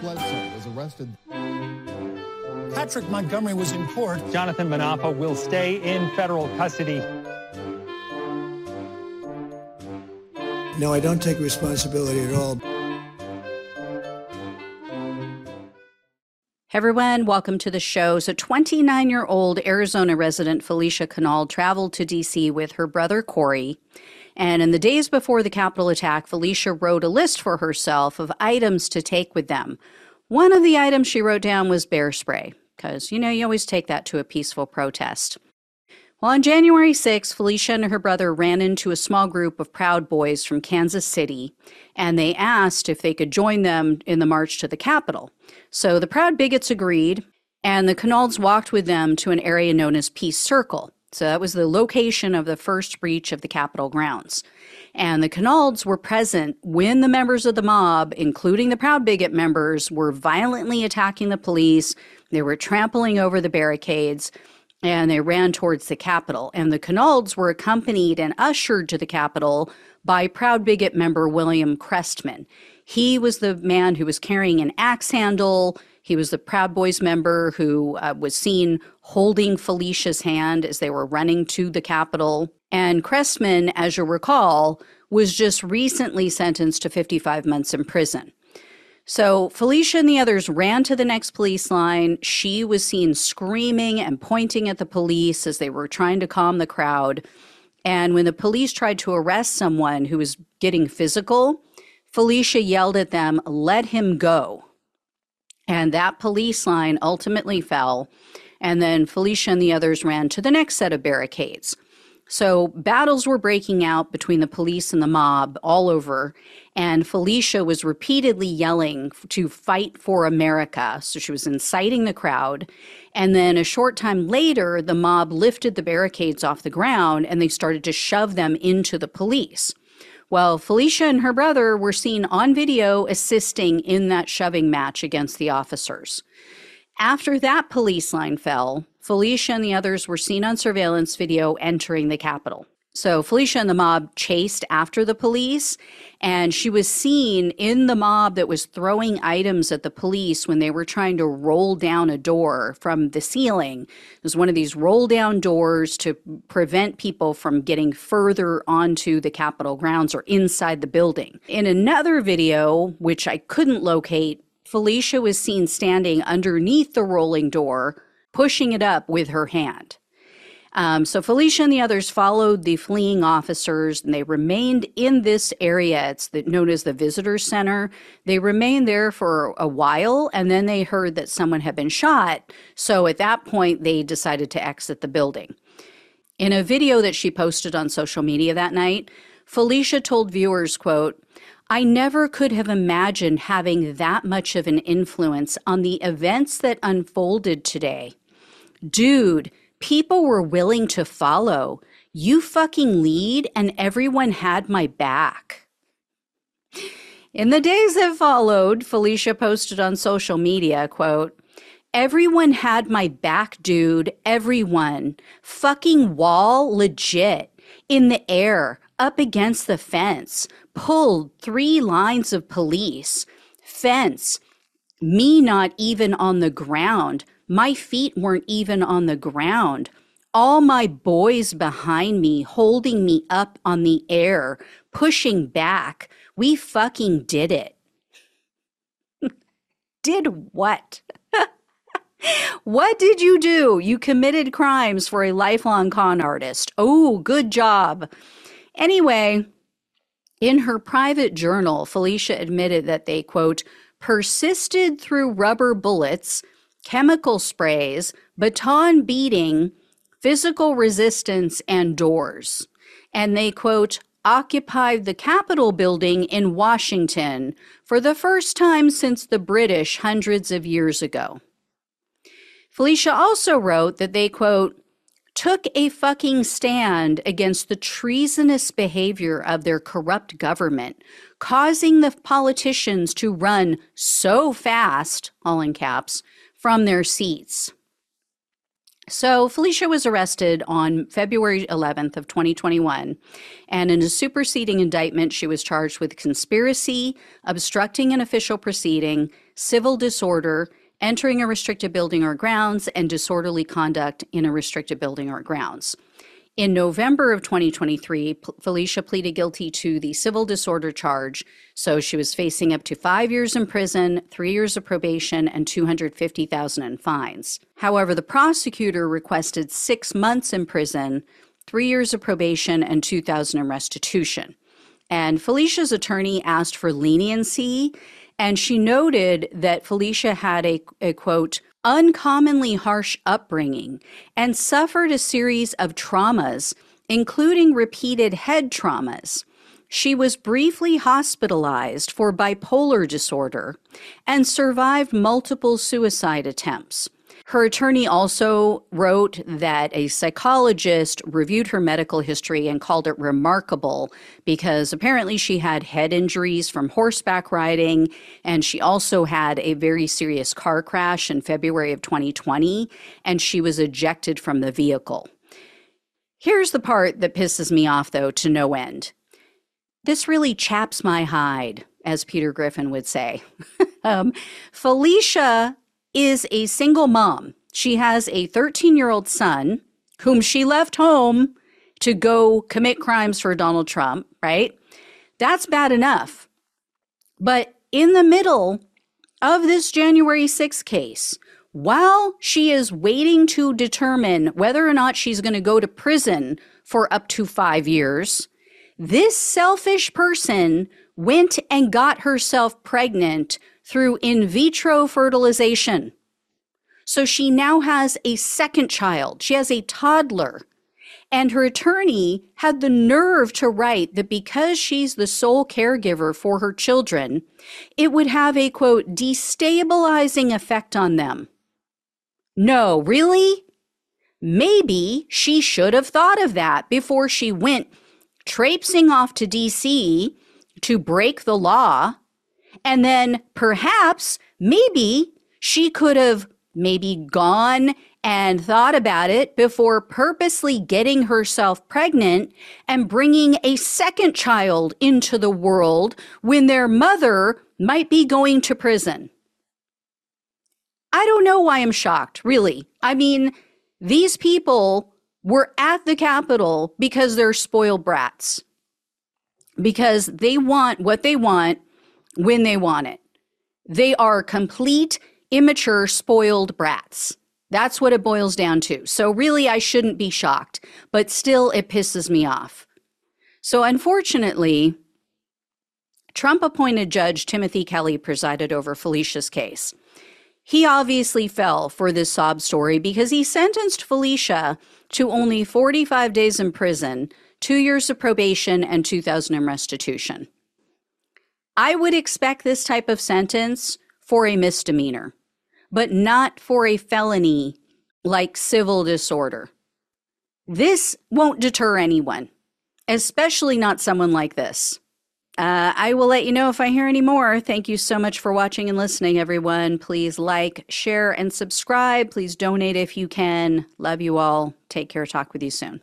Bledsoe was arrested. Patrick Montgomery was in court. Jonathan Manapa will stay in federal custody. No, I don't take responsibility at all. Hey everyone, welcome to the show. So, 29 year old Arizona resident Felicia Konold traveled to DC with her brother Corey. And in the days before the Capitol attack, Felicia wrote a list for herself of items to take with them. One of the items she wrote down was bear spray, because, you know, you always take that to a peaceful protest. Well, on January 6, Felicia and her brother ran into a small group of Proud Boys from Kansas City, and they asked if they could join them in the march to the Capitol. So the Proud Bigots agreed, and the Konolds walked with them to an area known as Peace Circle. So that was the location of the first breach of the Capitol grounds. And the Konolds were present when the members of the mob, including the Proud Bigot members, were violently attacking the police. They were trampling over the barricades and they ran towards the Capitol. And the Konolds were accompanied and ushered to the Capitol by Proud Bigot member William Chrestman. He was the man who was carrying an axe handle. He was the Proud Boys member who uh, was seen holding Felicia's hand as they were running to the Capitol. And Chrestman, as you recall, was just recently sentenced to 55 months in prison. So Felicia and the others ran to the next police line. She was seen screaming and pointing at the police as they were trying to calm the crowd. And when the police tried to arrest someone who was getting physical, Felicia yelled at them, let him go. And that police line ultimately fell. And then Felicia and the others ran to the next set of barricades. So battles were breaking out between the police and the mob all over. And Felicia was repeatedly yelling to fight for America. So she was inciting the crowd. And then a short time later, the mob lifted the barricades off the ground and they started to shove them into the police. Well, Felicia and her brother were seen on video assisting in that shoving match against the officers. After that police line fell, Felicia and the others were seen on surveillance video entering the Capitol. So Felicia and the mob chased after the police, and she was seen in the mob that was throwing items at the police when they were trying to roll down a door from the ceiling. It was one of these roll down doors to prevent people from getting further onto the Capitol grounds or inside the building. In another video, which I couldn't locate, Felicia was seen standing underneath the rolling door pushing it up with her hand. Um, so Felicia and the others followed the fleeing officers, and they remained in this area. It's the, known as the visitor center. They remained there for a while, and then they heard that someone had been shot. So at that point, they decided to exit the building. In a video that she posted on social media that night, Felicia told viewers, "quote I never could have imagined having that much of an influence on the events that unfolded today. Dude, people were willing to follow. You fucking lead, and everyone had my back. In the days that followed, Felicia posted on social media, quote, Everyone had my back, dude. Everyone. Fucking wall, legit. In the air, up against the fence pulled three lines of police, fence, me not even on the ground. My feet weren't even on the ground. All my boys behind me holding me up on the air, pushing back. We fucking did it. did what? What did you do? You committed crimes for a lifelong con artist. Oh, good job. Anyway, in her private journal, Felicia admitted that they, quote, persisted through rubber bullets, chemical sprays, baton beating, physical resistance, and doors. And they, quote, occupied the Capitol building in Washington for the first time since the British hundreds of years ago. Felicia also wrote that they, quote, took a fucking stand against the treasonous behavior of their corrupt government, causing the politicians to run so fast, all in caps, from their seats. So Felicia was arrested on February 11th of 2021 and in a superseding indictment she was charged with conspiracy, obstructing an official proceeding, civil disorder, entering a restricted building or grounds and disorderly conduct in a restricted building or grounds. In November of 2023, Felicia pleaded guilty to the civil disorder charge. So she was facing up to five years in prison, three years of probation, and 250,000 in fines. However, the prosecutor requested six months in prison, three years of probation, and 2,000 in restitution. And Felicia's attorney asked for leniency, and she noted that Felicia had a, a quote, uncommonly harsh upbringing and suffered a series of traumas, including repeated head traumas. She was briefly hospitalized for bipolar disorder and survived multiple suicide attempts. Her attorney also wrote that a psychologist reviewed her medical history and called it remarkable because apparently she had head injuries from horseback riding and she also had a very serious car crash in February of 2020 and she was ejected from the vehicle. Here's the part that pisses me off though to no end. This really chaps my hide, as Peter Griffin would say. um, Felicia is a single mom. She has a 13 year old son whom she left home to go commit crimes for Donald Trump, right? That's bad enough. But in the middle of this January 6th case, while she is waiting to determine whether or not she's going to go to prison for up to five years, this selfish person went and got herself pregnant through in vitro fertilization. So she now has a second child. She has a toddler. And her attorney had the nerve to write that because she's the sole caregiver for her children, it would have a quote, destabilizing effect on them. No, really? Maybe she should have thought of that before she went traipsing off to DC to break the law and then perhaps, maybe she could have maybe gone and thought about it before purposely getting herself pregnant and bringing a second child into the world when their mother might be going to prison. I don't know why I'm shocked, really. I mean, these people were at the Capitol because they're spoiled brats, because they want what they want when they want it. They are complete, immature, spoiled brats. That's what it boils down to. So, really, I shouldn't be shocked, but still, it pisses me off. So, unfortunately, Trump appointed Judge Timothy Kelly presided over Felicia's case. He obviously fell for this sob story because he sentenced Felicia to only 45 days in prison, two years of probation, and 2,000 in restitution. I would expect this type of sentence for a misdemeanor, but not for a felony like civil disorder. This won't deter anyone, especially not someone like this. Uh, I will let you know if I hear any more. Thank you so much for watching and listening, everyone. Please like, share, and subscribe. Please donate if you can. Love you all. Take care. Talk with you soon.